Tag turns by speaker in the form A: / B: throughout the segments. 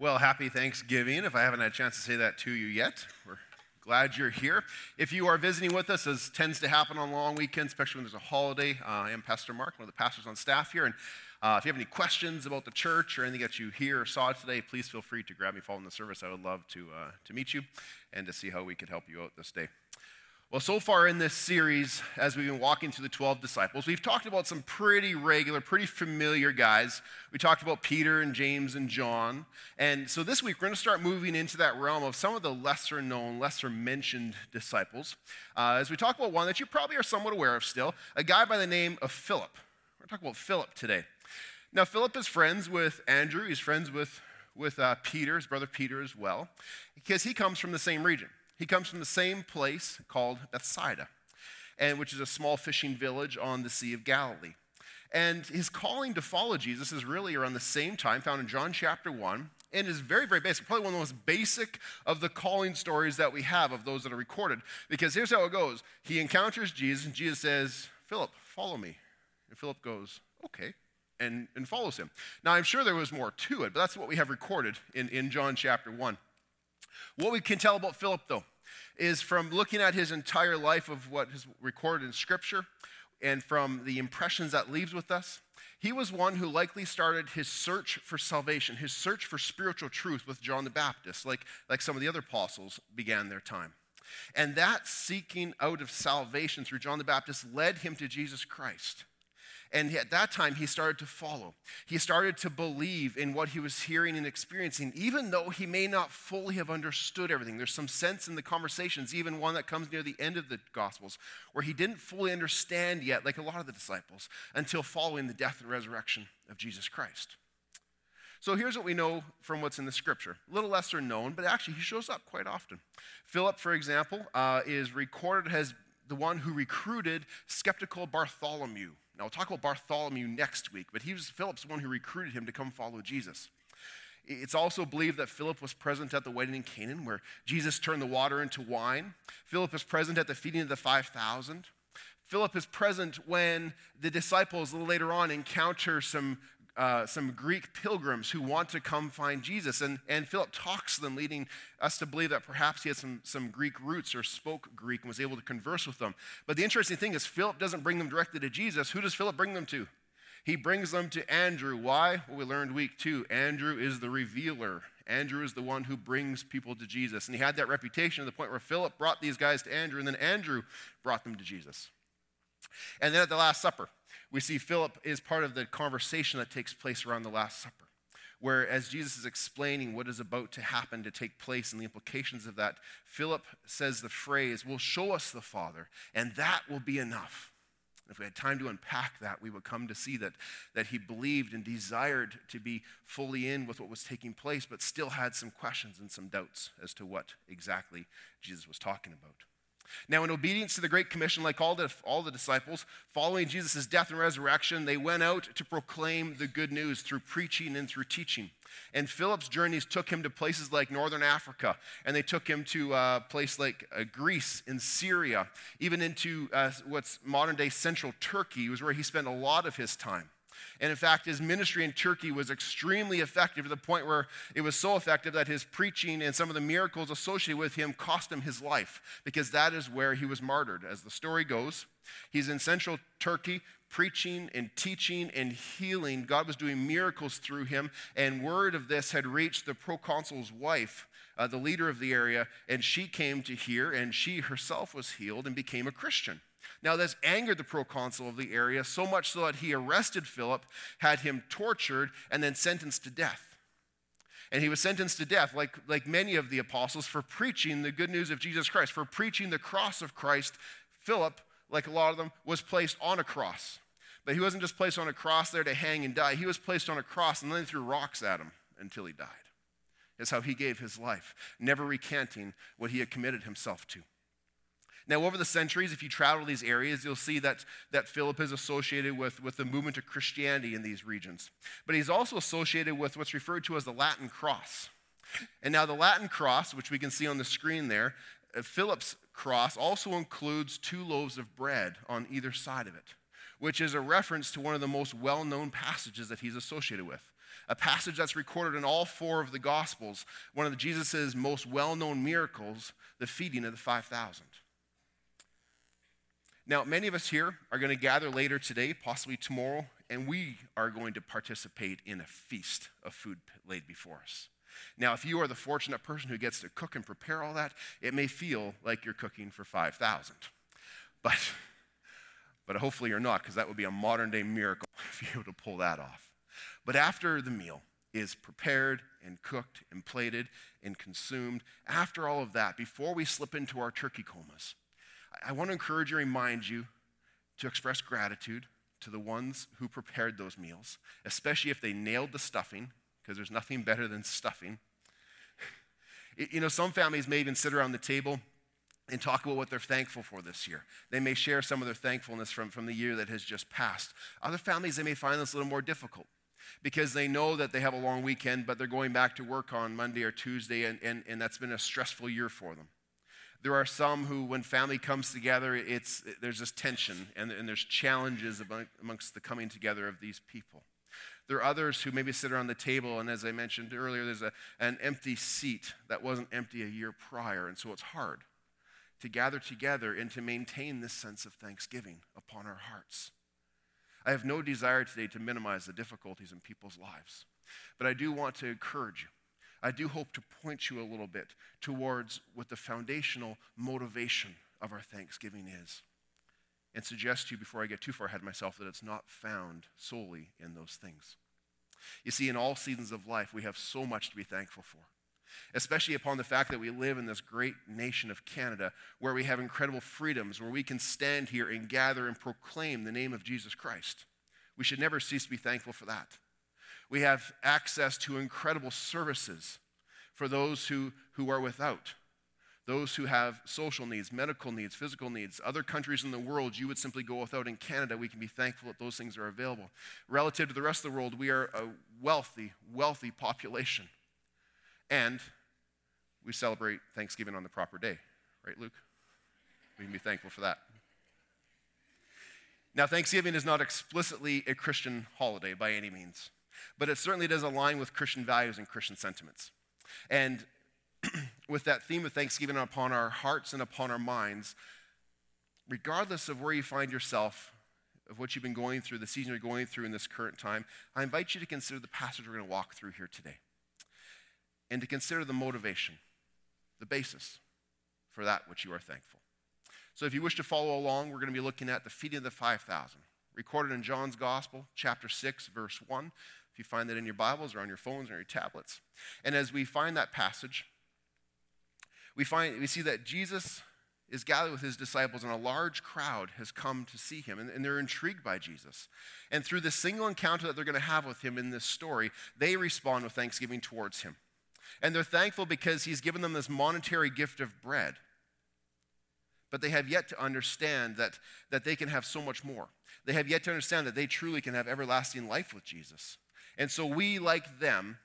A: Well, happy Thanksgiving. If I haven't had a chance to say that to you yet, we're glad you're here. If you are visiting with us, as tends to happen on long weekends, especially when there's a holiday, uh, I am Pastor Mark, one of the pastors on staff here. And uh, if you have any questions about the church or anything that you hear or saw today, please feel free to grab me following the service. I would love to, uh, to meet you and to see how we could help you out this day. Well, so far in this series, as we've been walking through the 12 disciples, we've talked about some pretty regular, pretty familiar guys. We talked about Peter and James and John. And so this week, we're going to start moving into that realm of some of the lesser known, lesser mentioned disciples. Uh, as we talk about one that you probably are somewhat aware of still, a guy by the name of Philip. We're going to talk about Philip today. Now, Philip is friends with Andrew, he's friends with, with uh, Peter, his brother Peter as well, because he comes from the same region. He comes from the same place called Bethsaida, and which is a small fishing village on the Sea of Galilee. And his calling to follow Jesus is really around the same time, found in John chapter 1, and is very, very basic. Probably one of the most basic of the calling stories that we have of those that are recorded. Because here's how it goes He encounters Jesus, and Jesus says, Philip, follow me. And Philip goes, okay, and, and follows him. Now, I'm sure there was more to it, but that's what we have recorded in, in John chapter 1. What we can tell about Philip, though, is from looking at his entire life of what is recorded in Scripture and from the impressions that leaves with us, he was one who likely started his search for salvation, his search for spiritual truth with John the Baptist, like, like some of the other apostles began their time. And that seeking out of salvation through John the Baptist led him to Jesus Christ. And at that time, he started to follow. He started to believe in what he was hearing and experiencing, even though he may not fully have understood everything. There's some sense in the conversations, even one that comes near the end of the Gospels, where he didn't fully understand yet, like a lot of the disciples, until following the death and resurrection of Jesus Christ. So here's what we know from what's in the scripture. A little lesser known, but actually he shows up quite often. Philip, for example, uh, is recorded as the one who recruited skeptical Bartholomew now, we'll talk about Bartholomew next week, but he was Philip's one who recruited him to come follow Jesus. It's also believed that Philip was present at the wedding in Canaan where Jesus turned the water into wine. Philip is present at the feeding of the 5,000. Philip is present when the disciples later on encounter some uh, some Greek pilgrims who want to come find Jesus. And, and Philip talks to them, leading us to believe that perhaps he had some, some Greek roots or spoke Greek and was able to converse with them. But the interesting thing is, Philip doesn't bring them directly to Jesus. Who does Philip bring them to? He brings them to Andrew. Why? Well, we learned week two. Andrew is the revealer. Andrew is the one who brings people to Jesus. And he had that reputation to the point where Philip brought these guys to Andrew, and then Andrew brought them to Jesus. And then at the Last Supper, we see Philip is part of the conversation that takes place around the Last Supper, where as Jesus is explaining what is about to happen to take place and the implications of that, Philip says the phrase, Will show us the Father, and that will be enough. If we had time to unpack that, we would come to see that, that he believed and desired to be fully in with what was taking place, but still had some questions and some doubts as to what exactly Jesus was talking about. Now, in obedience to the Great Commission, like all the, all the disciples, following Jesus' death and resurrection, they went out to proclaim the good news through preaching and through teaching. And Philip's journeys took him to places like northern Africa, and they took him to a place like uh, Greece and Syria, even into uh, what's modern day central Turkey, was where he spent a lot of his time. And in fact, his ministry in Turkey was extremely effective to the point where it was so effective that his preaching and some of the miracles associated with him cost him his life, because that is where he was martyred. As the story goes, he's in central Turkey preaching and teaching and healing. God was doing miracles through him, and word of this had reached the proconsul's wife. Uh, the leader of the area, and she came to hear, and she herself was healed and became a Christian. Now, this angered the proconsul of the area so much so that he arrested Philip, had him tortured, and then sentenced to death. And he was sentenced to death, like, like many of the apostles, for preaching the good news of Jesus Christ, for preaching the cross of Christ. Philip, like a lot of them, was placed on a cross. But he wasn't just placed on a cross there to hang and die. He was placed on a cross and then threw rocks at him until he died. That's how he gave his life, never recanting what he had committed himself to. Now, over the centuries, if you travel these areas, you'll see that, that Philip is associated with, with the movement of Christianity in these regions. But he's also associated with what's referred to as the Latin cross. And now, the Latin cross, which we can see on the screen there, uh, Philip's cross also includes two loaves of bread on either side of it, which is a reference to one of the most well known passages that he's associated with. a passage that's recorded in all four of the Gospels, one of Jesus' most well known miracles, the feeding of the 5,000. Now, many of us here are going to gather later today, possibly tomorrow, and we are going to participate in a feast of food laid before us. Now, if you are the fortunate person who gets to cook and prepare all that, it may feel like you're cooking for 5,000. But, but hopefully you're not, because that would be a modern day miracle if you were to pull that off. But after the meal is prepared and cooked and plated and consumed, after all of that, before we slip into our turkey comas, I want to encourage and remind you to express gratitude to the ones who prepared those meals, especially if they nailed the stuffing, because there's nothing better than stuffing. You know, some families may even sit around the table and talk about what they're thankful for this year. They may share some of their thankfulness from, from the year that has just passed. Other families, they may find this a little more difficult because they know that they have a long weekend, but they're going back to work on Monday or Tuesday, and, and, and that's been a stressful year for them. There are some who, when family comes together, it's, there's this tension and, and there's challenges amongst the coming together of these people. There are others who maybe sit around the table, and as I mentioned earlier, there's a, an empty seat that wasn't empty a year prior, and so it's hard to gather together and to maintain this sense of thanksgiving upon our hearts. I have no desire today to minimize the difficulties in people's lives, but I do want to encourage you. I do hope to point you a little bit towards what the foundational motivation of our thanksgiving is and suggest to you before I get too far ahead of myself that it's not found solely in those things. You see, in all seasons of life, we have so much to be thankful for, especially upon the fact that we live in this great nation of Canada where we have incredible freedoms, where we can stand here and gather and proclaim the name of Jesus Christ. We should never cease to be thankful for that. We have access to incredible services for those who, who are without those who have social needs, medical needs, physical needs. Other countries in the world, you would simply go without. In Canada, we can be thankful that those things are available. Relative to the rest of the world, we are a wealthy, wealthy population. And we celebrate Thanksgiving on the proper day, right, Luke? We can be thankful for that. Now, Thanksgiving is not explicitly a Christian holiday by any means, but it certainly does align with Christian values and Christian sentiments. And with that theme of Thanksgiving upon our hearts and upon our minds, regardless of where you find yourself, of what you've been going through, the season you're going through in this current time, I invite you to consider the passage we're going to walk through here today. And to consider the motivation, the basis for that which you are thankful. So if you wish to follow along, we're going to be looking at the feeding of the 5,000, recorded in John's Gospel, chapter 6, verse 1. You find that in your Bibles or on your phones or your tablets. And as we find that passage, we, find, we see that Jesus is gathered with his disciples, and a large crowd has come to see him, and, and they're intrigued by Jesus. And through the single encounter that they're going to have with him in this story, they respond with thanksgiving towards him. And they're thankful because he's given them this monetary gift of bread. But they have yet to understand that, that they can have so much more. They have yet to understand that they truly can have everlasting life with Jesus. And so we, like them,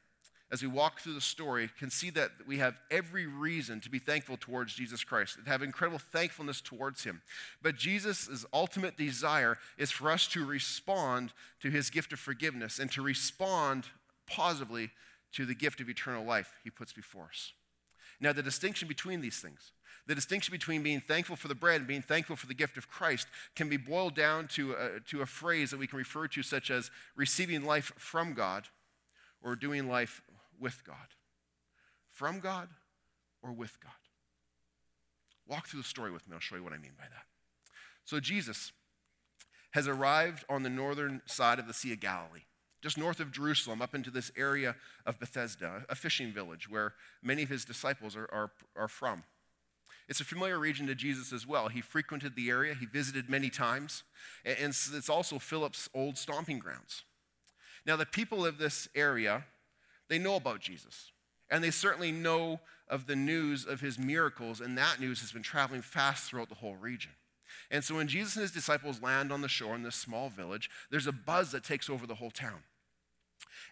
A: as we walk through the story, can see that we have every reason to be thankful towards Jesus Christ and have incredible thankfulness towards Him. But Jesus' ultimate desire is for us to respond to His gift of forgiveness and to respond positively to the gift of eternal life He puts before us. Now, the distinction between these things, the distinction between being thankful for the bread and being thankful for the gift of Christ can be boiled down to a, to a phrase that we can refer to, such as receiving life from God or doing life with God. From God or with God. Walk through the story with me. I'll show you what I mean by that. So, Jesus has arrived on the northern side of the Sea of Galilee, just north of Jerusalem, up into this area of Bethsaida, a fishing village where many of his disciples are, are, are from. It's a familiar region to Jesus as well. He frequented the area, he visited many times, and it's also Philip's old stomping grounds. Now, the people of this area they know about Jesus. And they certainly know of the news of his miracles, and that news has been traveling fast throughout the whole region. And so when Jesus and his disciples land on the shore in this small village, there's a buzz that takes over the whole town.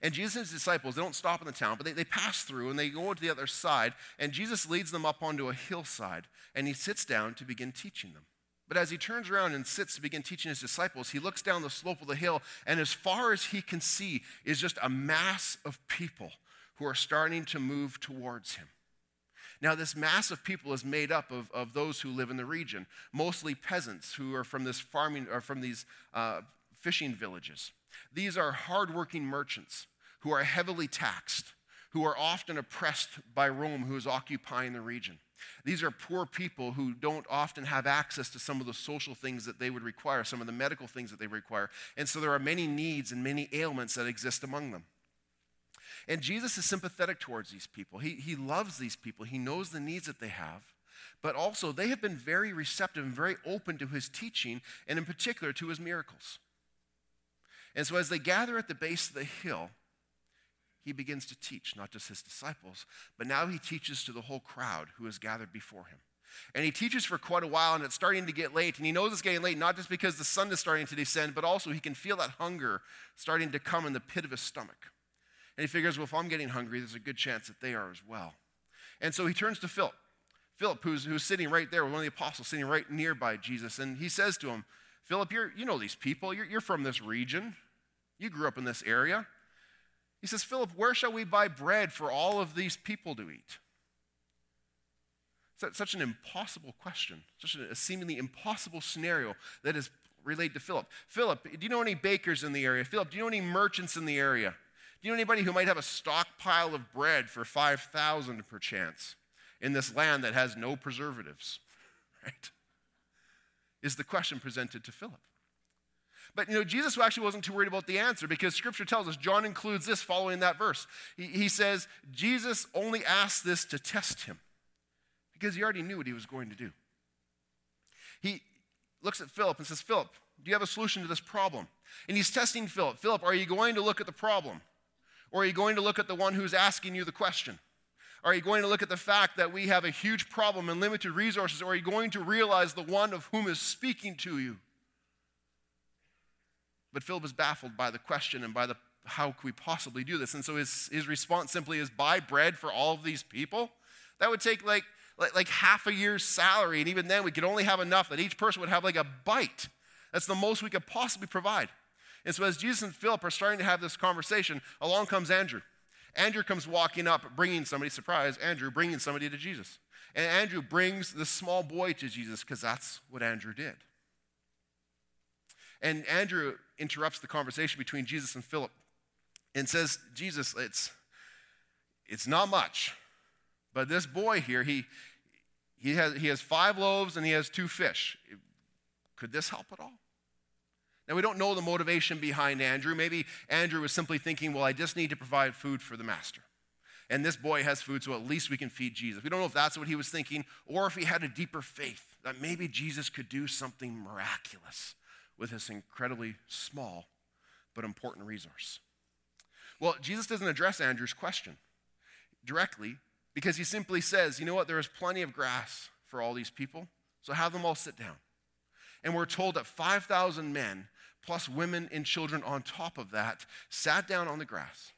A: And Jesus and his disciples, they don't stop in the town, but they, they pass through and they go to the other side, and Jesus leads them up onto a hillside, and he sits down to begin teaching them. But as he turns around and sits to begin teaching his disciples, he looks down the slope of the hill, and as far as he can see is just a mass of people who are starting to move towards him. Now, this mass of people is made up of, of those who live in the region, mostly peasants who are from this farming or from these uh, fishing villages. These are hardworking merchants who are heavily taxed, who are often oppressed by Rome, who is occupying the region. These are poor people who don't often have access to some of the social things that they would require, some of the medical things that they require. And so there are many needs and many ailments that exist among them. And Jesus is sympathetic towards these people. He, he loves these people, he knows the needs that they have. But also, they have been very receptive and very open to his teaching, and in particular to his miracles. And so, as they gather at the base of the hill, he begins to teach, not just his disciples, but now he teaches to the whole crowd who has gathered before him. And he teaches for quite a while, and it's starting to get late. And he knows it's getting late, not just because the sun is starting to descend, but also he can feel that hunger starting to come in the pit of his stomach. And he figures, well, if I'm getting hungry, there's a good chance that they are as well. And so he turns to Philip. Philip, who's, who's sitting right there, with one of the apostles sitting right nearby Jesus, and he says to him, Philip, you know these people. You're, you're from this region. You grew up in this area. He says, Philip, where shall we buy bread for all of these people to eat? It's such an impossible question, such a seemingly impossible scenario that is relayed to Philip. Philip, do you know any bakers in the area? Philip, do you know any merchants in the area? Do you know anybody who might have a stockpile of bread for 5,000 perchance in this land that has no preservatives? Right? Is the question presented to Philip. But you know, Jesus actually wasn't too worried about the answer because scripture tells us, John includes this following that verse. He, he says, Jesus only asked this to test him because he already knew what he was going to do. He looks at Philip and says, Philip, do you have a solution to this problem? And he's testing Philip. Philip, are you going to look at the problem? Or are you going to look at the one who's asking you the question? Are you going to look at the fact that we have a huge problem and limited resources? Or are you going to realize the one of whom is speaking to you? But Philip is baffled by the question and by the how could we possibly do this? And so his, his response simply is buy bread for all of these people? That would take like, like, like half a year's salary. And even then, we could only have enough that each person would have like a bite. That's the most we could possibly provide. And so, as Jesus and Philip are starting to have this conversation, along comes Andrew. Andrew comes walking up, bringing somebody, surprise, Andrew bringing somebody to Jesus. And Andrew brings the small boy to Jesus because that's what Andrew did. And Andrew interrupts the conversation between Jesus and Philip and says, Jesus, it's, it's not much, but this boy here, he, he, has, he has five loaves and he has two fish. Could this help at all? Now, we don't know the motivation behind Andrew. Maybe Andrew was simply thinking, well, I just need to provide food for the master. And this boy has food, so at least we can feed Jesus. We don't know if that's what he was thinking or if he had a deeper faith that maybe Jesus could do something miraculous with this incredibly small but important resource. Well, Jesus doesn't address Andrew's question directly because he simply says, you know what, there is plenty of grass for all these people, so have them all sit down. And we're told that 5,000 men plus women and children on top of that, sat down on the grass.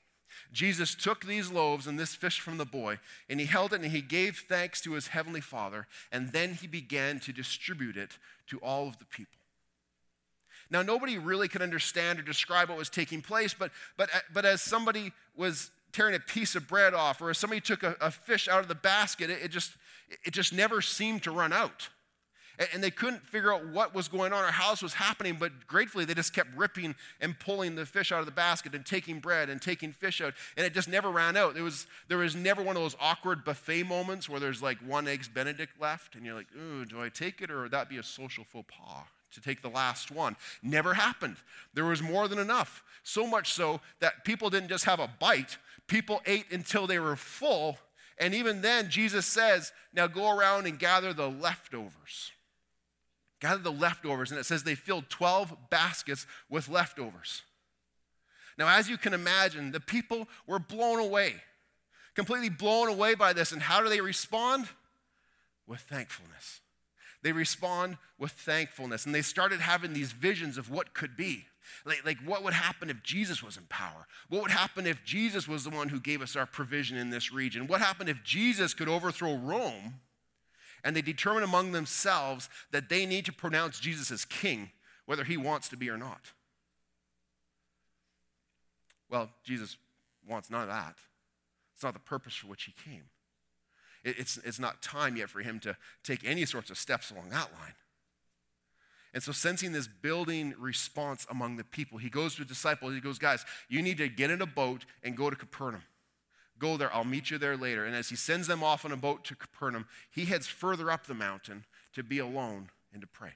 A: Jesus took these loaves and this fish from the boy, and he held it and he gave thanks to his heavenly Father, and then he began to distribute it to all of the people. Now, nobody really could understand or describe what was taking place, but, but, uh, but as somebody was tearing a piece of bread off, or as somebody took a, a fish out of the basket, it, it, just, it just never seemed to run out and they couldn't figure out what was going on or how this was happening, but gratefully they just kept ripping and pulling the fish out of the basket and taking bread and taking fish out, and it just never ran out. There was, there was never one of those awkward buffet moments where there's like one Eggs Benedict left, and you're like, ooh, do I take it or would that be a social faux pas? To take the last one. Never happened. There was more than enough. So much so that people didn't just have a bite, people ate until they were full. And even then, Jesus says, now go around and gather the leftovers gathered the leftovers, and it says they filled 12 baskets with leftovers. Now, as you can imagine, the people were blown away, completely blown away by this. And how do they respond? With thankfulness. They respond with thankfulness. And they started having these visions of what could be. Like, like, what would happen if Jesus was in power? What would happen if Jesus was the one who gave us our provision in this region? What happened if Jesus could overthrow Rome And they determine among themselves that they need to pronounce Jesus as king, whether he wants to be or not. Well, Jesus wants none of that. It's not the purpose for which he came. It's, it's not time yet for him to take any sorts of steps along that line. And so, sensing this building response among the people, he goes to the disciples. He goes, Guys, you need to get in a boat and go to Capernaum. Go there, I'll meet you there later. And as he sends them off on a boat to Capernaum, he heads further up the mountain to be alone and to pray.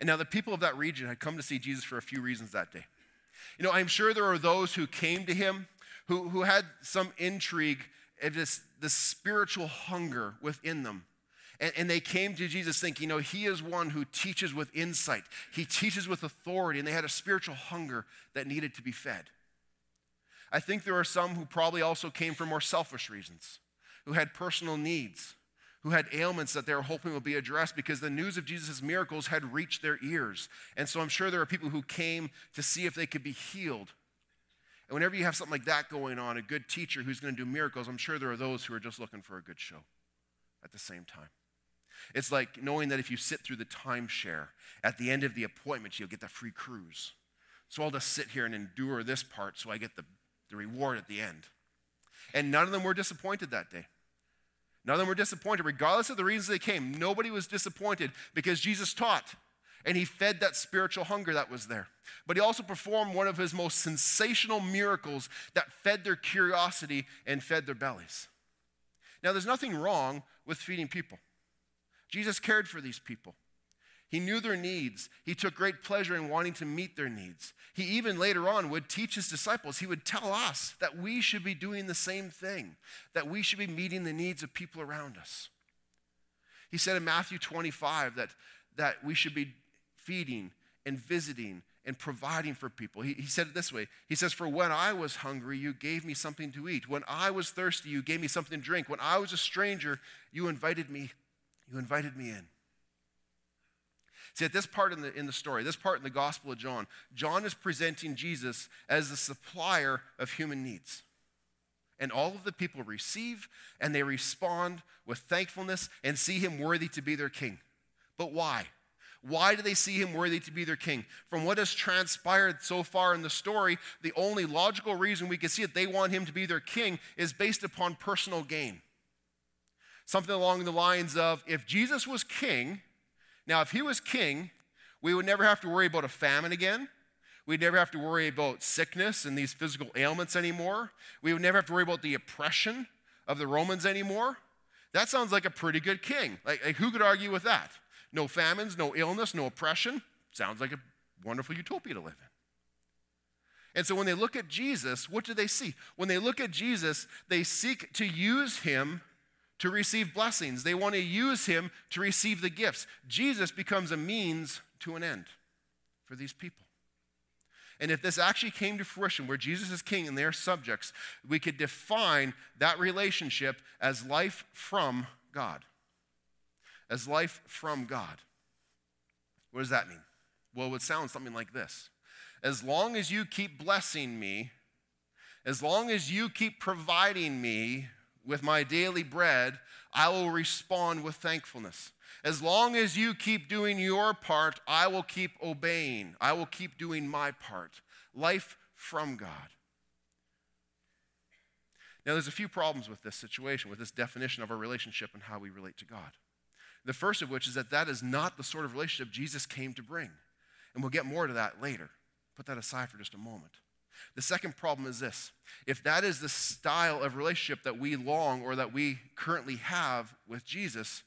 A: And now, the people of that region had come to see Jesus for a few reasons that day. You know, I'm sure there are those who came to him who, who had some intrigue of this, this spiritual hunger within them. And, and they came to Jesus thinking, you know, he is one who teaches with insight, he teaches with authority, and they had a spiritual hunger that needed to be fed. I think there are some who probably also came for more selfish reasons, who had personal needs, who had ailments that they were hoping would be addressed because the news of Jesus' miracles had reached their ears. And so I'm sure there are people who came to see if they could be healed and whenever you have something like that going on, a good teacher who's going to do miracles, I'm sure there are those who are just looking for a good show at the same time. It's like knowing that if you sit through the timeshare, at the end of the appointment, you'll get the free cruise. So I'll just sit here and endure this part so I get the, the reward at the end. And none of them were disappointed that day. None of them were disappointed, regardless of the reasons they came. Nobody was disappointed because Jesus taught and he fed that spiritual hunger that was there. But he also performed one of his most sensational miracles that fed their curiosity and fed their bellies. Now, there's nothing wrong with feeding people. Jesus cared for these people. He knew their needs. He took great pleasure in wanting to meet their needs. He even later on would teach his disciples, he would tell us that we should be doing the same thing, that we should be meeting the needs of people around us. He said in Matthew 25 that, that we should be feeding and visiting and providing for people. He, he said it this way He says, For when I was hungry, you gave me something to eat. When I was thirsty, you gave me something to drink. When I was a stranger, you invited me, you invited me in. See, at this part in the, in the story, this part in the Gospel of John, John is presenting Jesus as the supplier of human needs. And all of the people receive and they respond with thankfulness and see him worthy to be their king. But why? Why do they see him worthy to be their king? From what has transpired so far in the story, the only logical reason we can see that they want him to be their king is based upon personal gain. Something along the lines of if Jesus was king, now if he was king, we would never have to worry about a famine again. We'd never have to worry about sickness and these physical ailments anymore. We would never have to worry about the oppression of the Romans anymore. That sounds like a pretty good king. Like, like who could argue with that? no famines, no illness, no oppression. Sounds like a wonderful utopia to live in. And so when they look at Jesus, what do they see? When they look at Jesus, they seek to use him to receive blessings. They want to use him to receive the gifts. Jesus becomes a means to an end for these people. And if this actually came to fruition, where Jesus is king and they're subjects, we could define that relationship as life from God as life from God. What does that mean? Well, it would sound something like this As long as you keep blessing me, as long as you keep providing me with my daily bread, I will respond with thankfulness. As long as you keep doing your part, I will keep obeying. I will keep doing my part. Life from God. Now, there's a few problems with this situation, with this definition of our relationship and how we relate to God. The first of which is that that is not the sort of relationship Jesus came to bring. And we'll get more to that later. Put that aside for just a moment. The second problem is this if that is the style of relationship that we long or that we currently have with Jesus,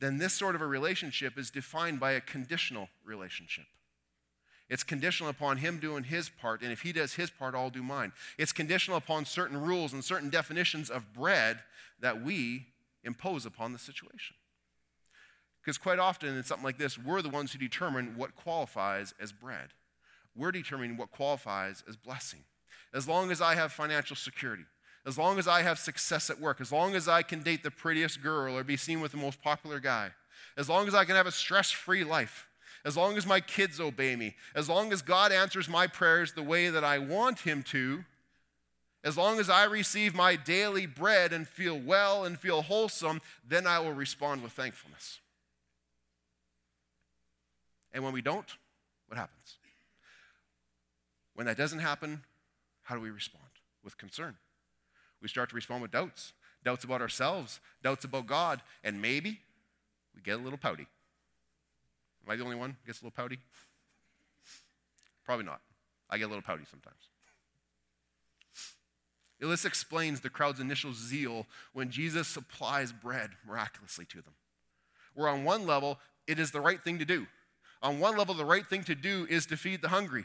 A: then this sort of a relationship is defined by a conditional relationship. It's conditional upon him doing his part, and if he does his part, I'll do mine. It's conditional upon certain rules and certain definitions of bread that we impose upon the situation. Because quite often in something like this, we're the ones who determine what qualifies as bread. We're determining what qualifies as blessing. As long as I have financial security, as long as I have success at work, as long as I can date the prettiest girl or be seen with the most popular guy, as long as I can have a stress free life, as long as my kids obey me, as long as God answers my prayers the way that I want Him to, As long as I receive my daily bread and feel well and feel wholesome, then I will respond with thankfulness. And when we don't, what happens? When that doesn't happen, how do we respond? With concern. We start to respond with doubts doubts about ourselves, doubts about God, and maybe we get a little pouty. Am I the only one who gets a little pouty? Probably not. I get a little pouty sometimes. This explains the crowd's initial zeal when Jesus supplies bread miraculously to them. Where on one level, it is the right thing to do. On one level, the right thing to do is to feed the hungry.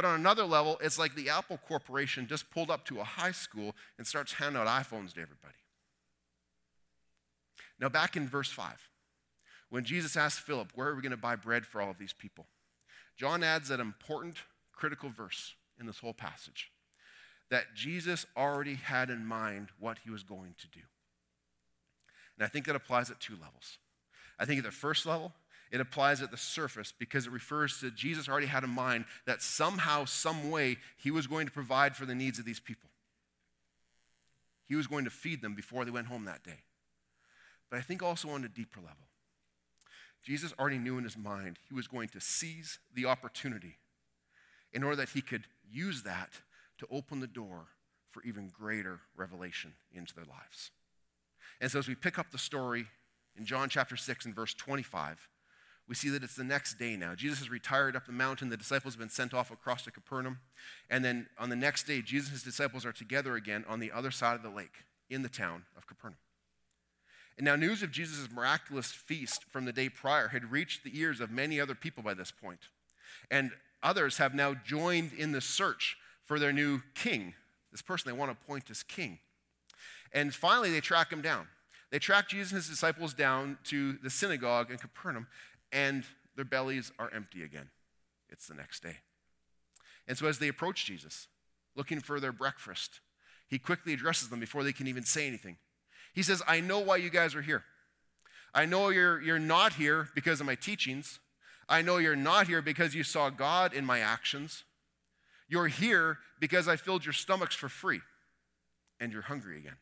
A: But on another level, it's like the Apple Corporation just pulled up to a high school and starts handing out iPhones to everybody. Now, back in verse 5, when Jesus asked Philip, Where are we going to buy bread for all of these people? John adds an important, critical verse in this whole passage that Jesus already had in mind what he was going to do. And I think that applies at two levels. I think at the first level, it applies at the surface because it refers to Jesus already had in mind that somehow, some way, he was going to provide for the needs of these people. He was going to feed them before they went home that day. But I think also on a deeper level, Jesus already knew in his mind he was going to seize the opportunity in order that he could use that to open the door for even greater revelation into their lives. And so as we pick up the story in John chapter 6 and verse 25, we see that it's the next day now. Jesus has retired up the mountain. The disciples have been sent off across to Capernaum. And then on the next day, Jesus and his disciples are together again on the other side of the lake in the town of Capernaum. And now, news of Jesus' miraculous feast from the day prior had reached the ears of many other people by this point. And others have now joined in the search for their new king, this person they want to appoint as king. And finally, they track him down. They track Jesus and his disciples down to the synagogue in Capernaum, and their bellies are empty again. It's the next day. And so, as they approach Jesus, looking for their breakfast, he quickly addresses them before they can even say anything. He says, I know why you guys are here. I know you're, you're not here because of my teachings. I know you're not here because you saw God in my actions. You're here because I filled your stomachs for free and you're hungry again.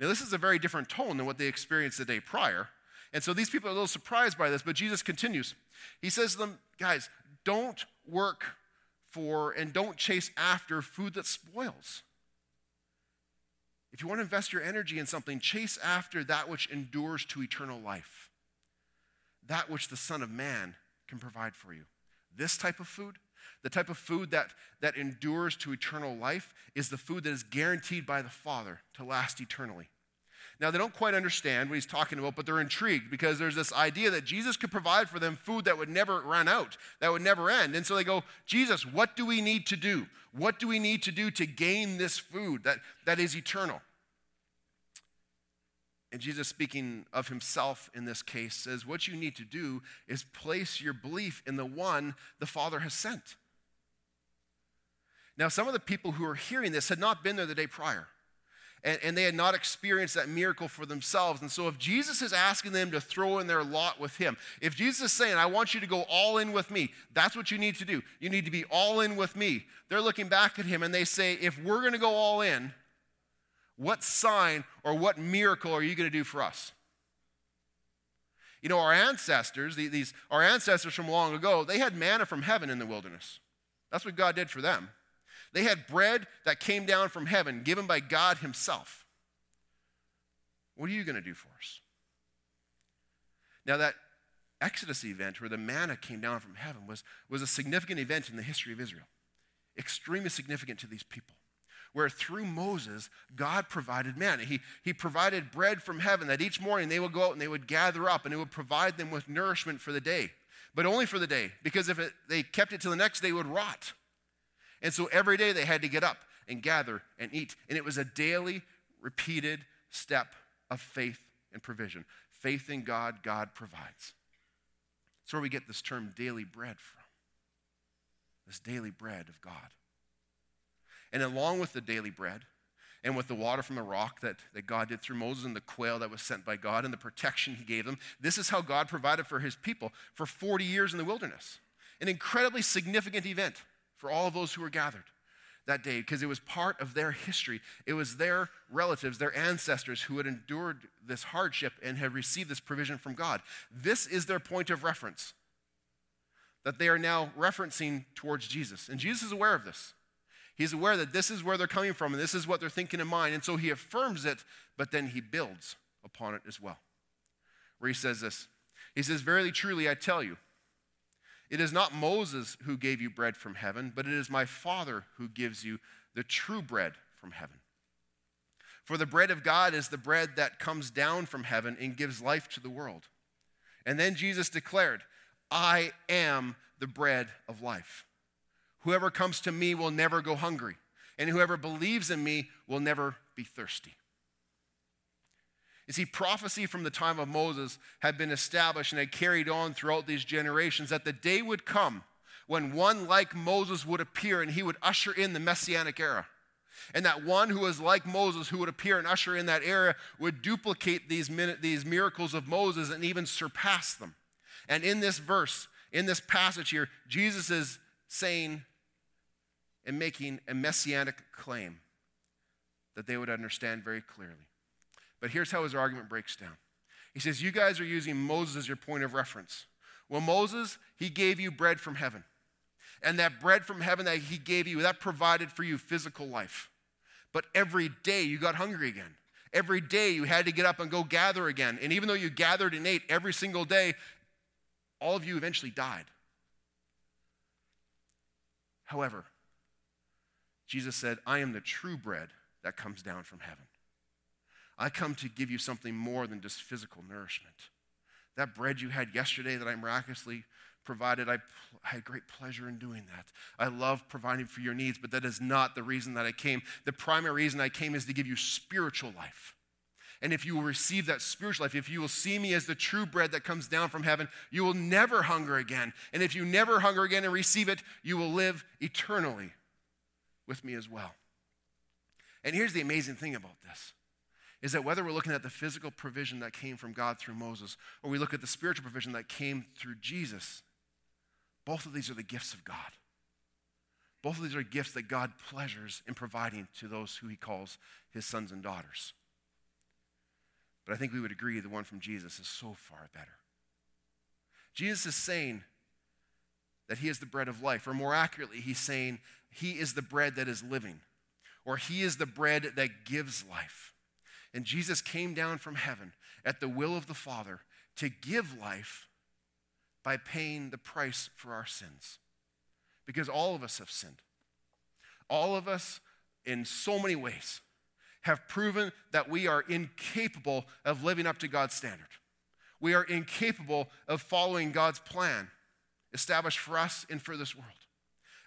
A: Now, this is a very different tone than what they experienced the day prior. And so these people are a little surprised by this, but Jesus continues. He says to them, Guys, don't work for and don't chase after food that spoils. If you want to invest your energy in something, chase after that which endures to eternal life, that which the Son of Man can provide for you. This type of food, the type of food that, that endures to eternal life, is the food that is guaranteed by the Father to last eternally. Now, they don't quite understand what he's talking about, but they're intrigued because there's this idea that Jesus could provide for them food that would never run out, that would never end. And so they go, Jesus, what do we need to do? What do we need to do to gain this food that, that is eternal? And Jesus, speaking of himself in this case, says, What you need to do is place your belief in the one the Father has sent. Now, some of the people who are hearing this had not been there the day prior and, and, they had not experienced that miracle for themselves. And so, if Jesus is asking them to throw in their lot with Him, if Jesus is saying, I want you to go all in with me, that's what you need to do. You need to be all in with me. They're looking back at Him and they say, If we're going to go all in, what sign or what miracle are you going to do for us? You know, our ancestors, these, our ancestors from long ago, they had manna from heaven in the wilderness. That's what God did for them. They had bread that came down from heaven, given by God Himself. What are you going to do for us? Now, that Exodus event where the manna came down from heaven was, was a significant event in the history of Israel, extremely significant to these people. Where through Moses, God provided manna. He, he provided bread from heaven that each morning they would go out and they would gather up and it would provide them with nourishment for the day. But only for the day, because if it, they kept it till the next day, it would rot. And so every day they had to get up and gather and eat. And it was a daily, repeated step of faith and provision. Faith in God, God provides. That's where we get this term daily bread from. This daily bread of God. And along with the daily bread, and with the water from the rock that, that God did through Moses and the quail that was sent by God and the protection he gave them. This is how God provided for his people for 40 years in the wilderness. An incredibly significant event for all of those who were gathered. that day because it was part of their history. It was their relatives, their ancestors who had endured this hardship and had received this provision from God. This is their point of reference that they are now referencing towards Jesus. And Jesus is aware of this. He's aware that this is where they're coming from and this is what they're thinking in mind. And so he affirms it, but then he builds upon it as well. Where he says this He says, Verily, truly, I tell you, it is not Moses who gave you bread from heaven, but it is my Father who gives you the true bread from heaven. For the bread of God is the bread that comes down from heaven and gives life to the world. And then Jesus declared, I am the bread of life. Whoever comes to me will never go hungry, and whoever believes in me will never be thirsty. You see, prophecy from the time of Moses had been established and had carried on throughout these generations that the day would come when one like Moses would appear and he would usher in the messianic era. And that one who was like Moses, who would appear and usher in that era, would duplicate these, these miracles of Moses and even surpass them. And in this verse, in this passage here, Jesus is saying and making a messianic claim that they would understand very clearly. But here's how his argument breaks down. He says, You guys are using Moses as your point of reference. Well, Moses, he gave you bread from heaven. And that bread from heaven that he gave you, that provided for you physical life. But every day you got hungry again. Every day you had to get up and go gather again. And even though you gathered and ate every single day, all of you eventually died. However, Jesus said, I am the true bread that comes down from heaven. I come to give you something more than just physical nourishment. That bread you had yesterday that I miraculously provided, I, I, had great pleasure in doing that. I love providing for your needs, but that is not the reason that I came. The primary reason I came is to give you spiritual life. And if you will receive that spiritual life, if you will see me as the true bread that comes down from heaven, you will never hunger again. And if you never hunger again and receive it, you will live eternally with me as well. And here's the amazing thing about this is that whether we're looking at the physical provision that came from God through Moses, or we look at the spiritual provision that came through Jesus, both of these are the gifts of God. Both of these are gifts that God pleasures in providing to those who he calls his sons and daughters. But I think we would agree the one from Jesus is so far better. Jesus is saying that he is the bread of life, or more accurately, he's saying he is the bread that is living, or he is the bread that gives life. And Jesus came down from heaven at the will of the Father to give life by paying the price for our sins. Because all of us have sinned. All of us, in so many ways, have proven that we are incapable of living up to God's standard. We are incapable of following God's plan established for us and for this world.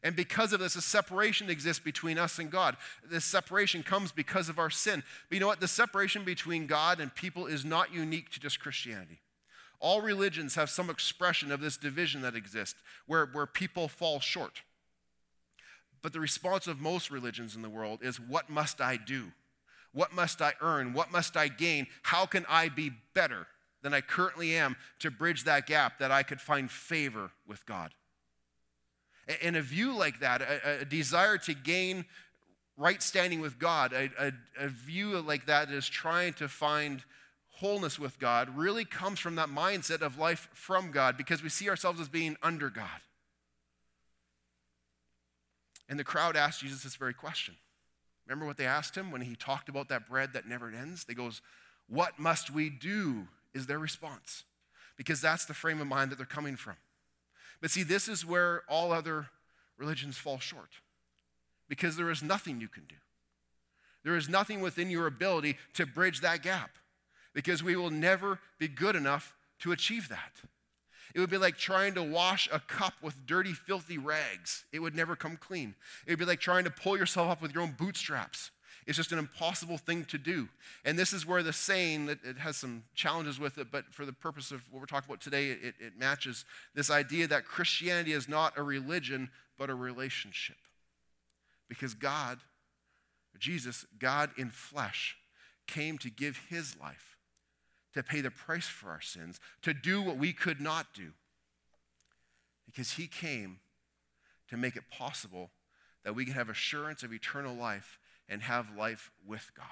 A: And because of this, a separation exists between us and God. This separation comes because of our sin. But you know what? The separation between God and people is not unique to just Christianity. All religions have some expression of this division that exists where, where people fall short. But the response of most religions in the world is what must I do? What must I earn? What must I gain? How can I be better than I currently am to bridge that gap that I could find favor with God? And a view like that, a, a desire to gain right standing with God, a, a, a view like that is trying to find wholeness with God, really comes from that mindset of life from God because we see ourselves as being under God. And the crowd asked Jesus this very question. Remember what they asked him when he talked about that bread that never ends? They goes, "What must we do?" is their response. Because that's the frame of mind that they're coming from. But see, this is where all other religions fall short because there is nothing you can do. There is nothing within your ability to bridge that gap because we will never be good enough to achieve that. It would be like trying to wash a cup with dirty, filthy rags. It would never come clean. It would be like trying to pull yourself up with your own bootstraps. It's just an impossible thing to do. And this is where the saying that it has some challenges with it, but for the purpose of what we're talking about today, it, it matches this idea that Christianity is not a religion, but a relationship. Because God, Jesus, God in flesh, came to give his life, to pay the price for our sins, to do what we could not do. Because he came to make it possible that we can have assurance of eternal life and have life with God.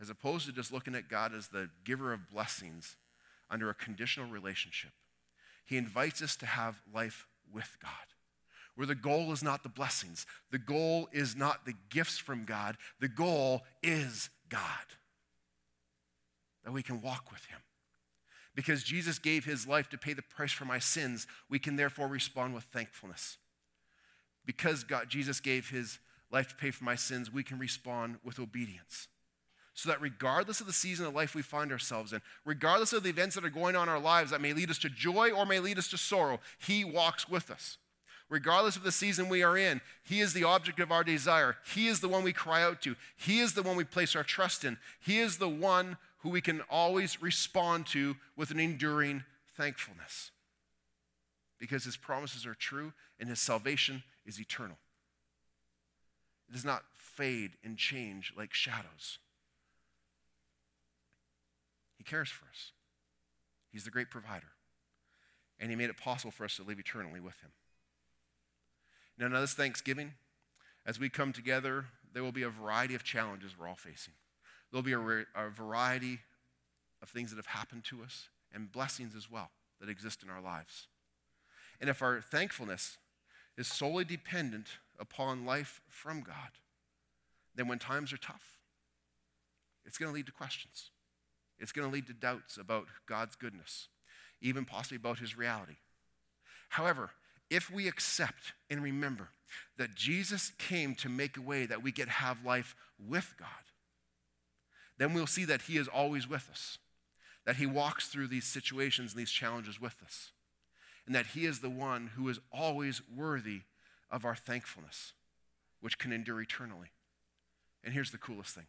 A: As opposed to just looking at God as the giver of blessings under a conditional relationship, He invites us to have life with God, where the goal is not the blessings, the goal is not the gifts from God, the goal is God. That we can walk with Him. Because Jesus gave His life to pay the price for my sins, we can therefore respond with thankfulness. Because God, Jesus gave His life to pay for my sins, we can respond with obedience. So that regardless of the season of life we find ourselves in, regardless of the events that are going on in our lives that may lead us to joy or may lead us to sorrow, He walks with us. Regardless of the season we are in, He is the object of our desire. He is the one we cry out to. He is the one we place our trust in. He is the one who we can always respond to with an enduring thankfulness. Because His promises are true and His salvation is eternal. It does not fade and change like shadows. He cares for us. He's the great provider. And He made it possible for us to live eternally with Him. Now, now this Thanksgiving, as we come together, there will be a variety of challenges we're all facing. There'll be a, a variety of things that have happened to us and blessings as well that exist in our lives. And if our thankfulness is solely dependent upon life from God, then when times are tough, it's going to lead to questions. It's going to lead to doubts about God's goodness, even possibly about his reality. However, if we accept and remember that Jesus came to make a way that we could have life with God, then we'll see that he is always with us, that he walks through these situations and these challenges with us, and that he is the one who is always worthy of our thankfulness, which can endure eternally. And here's the coolest thing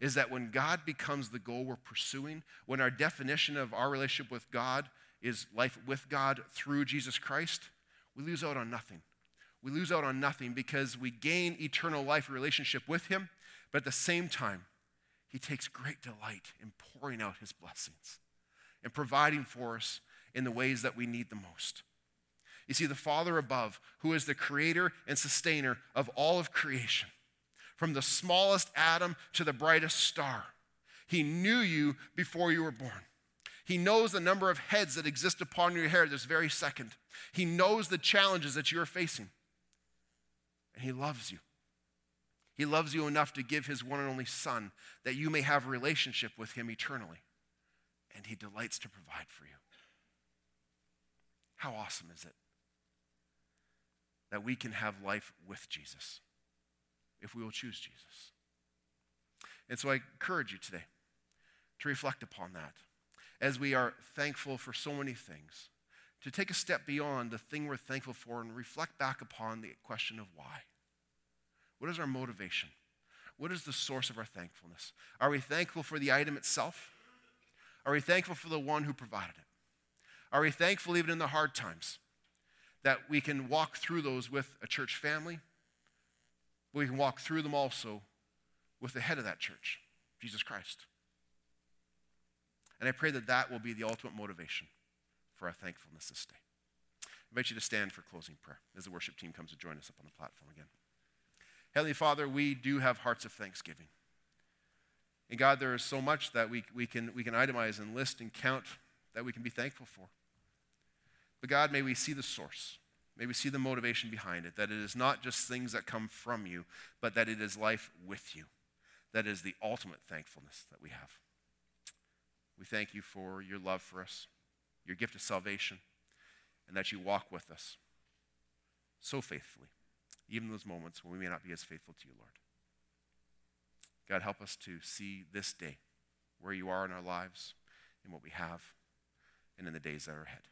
A: is that when God becomes the goal we're pursuing, when our definition of our relationship with God is life with God through Jesus Christ, we lose out on nothing. We lose out on nothing because we gain eternal life relationship with Him, but at the same time, He takes great delight in pouring out His blessings and providing for us in the ways that we need the most. You see, the Father above, who is the creator and sustainer of all of creation, from the smallest atom to the brightest star. He knew you before you were born. He knows the number of heads that exist upon your hair this very second. He knows the challenges that you're facing. And He loves you. He loves you enough to give His one and only Son that you may have a relationship with Him eternally. And He delights to provide for you. How awesome is it that we can have life with Jesus? if we will choose Jesus. And so I encourage you today to reflect upon that as we are thankful for so many things, to take a step beyond the thing we're thankful for and reflect back upon the question of why. What is our motivation? What is the source of our thankfulness? Are we thankful for the item itself? Are we thankful for the one who provided it? Are we thankful even in the hard times that we can walk through those with a church family? But we can walk through them also with the head of that church, Jesus Christ. And I pray that that will be the ultimate motivation for our thankfulness this day. I invite you to stand for closing prayer as the worship team comes to join us up on the platform again. Heavenly Father, we do have hearts of thanksgiving. And God, there is so much that we, we, can, we can itemize and list and count that we can be thankful for. But God, may we see the source. May we see the motivation behind it, that it is not just things that come from you, but that it is life with you. That is the ultimate thankfulness that we have. We thank you for your love for us, your gift of salvation, and that you walk with us so faithfully, even those moments when we may not be as faithful to you, Lord. God, help us to see this day where you are in our lives, in what we have, and in the days that are ahead.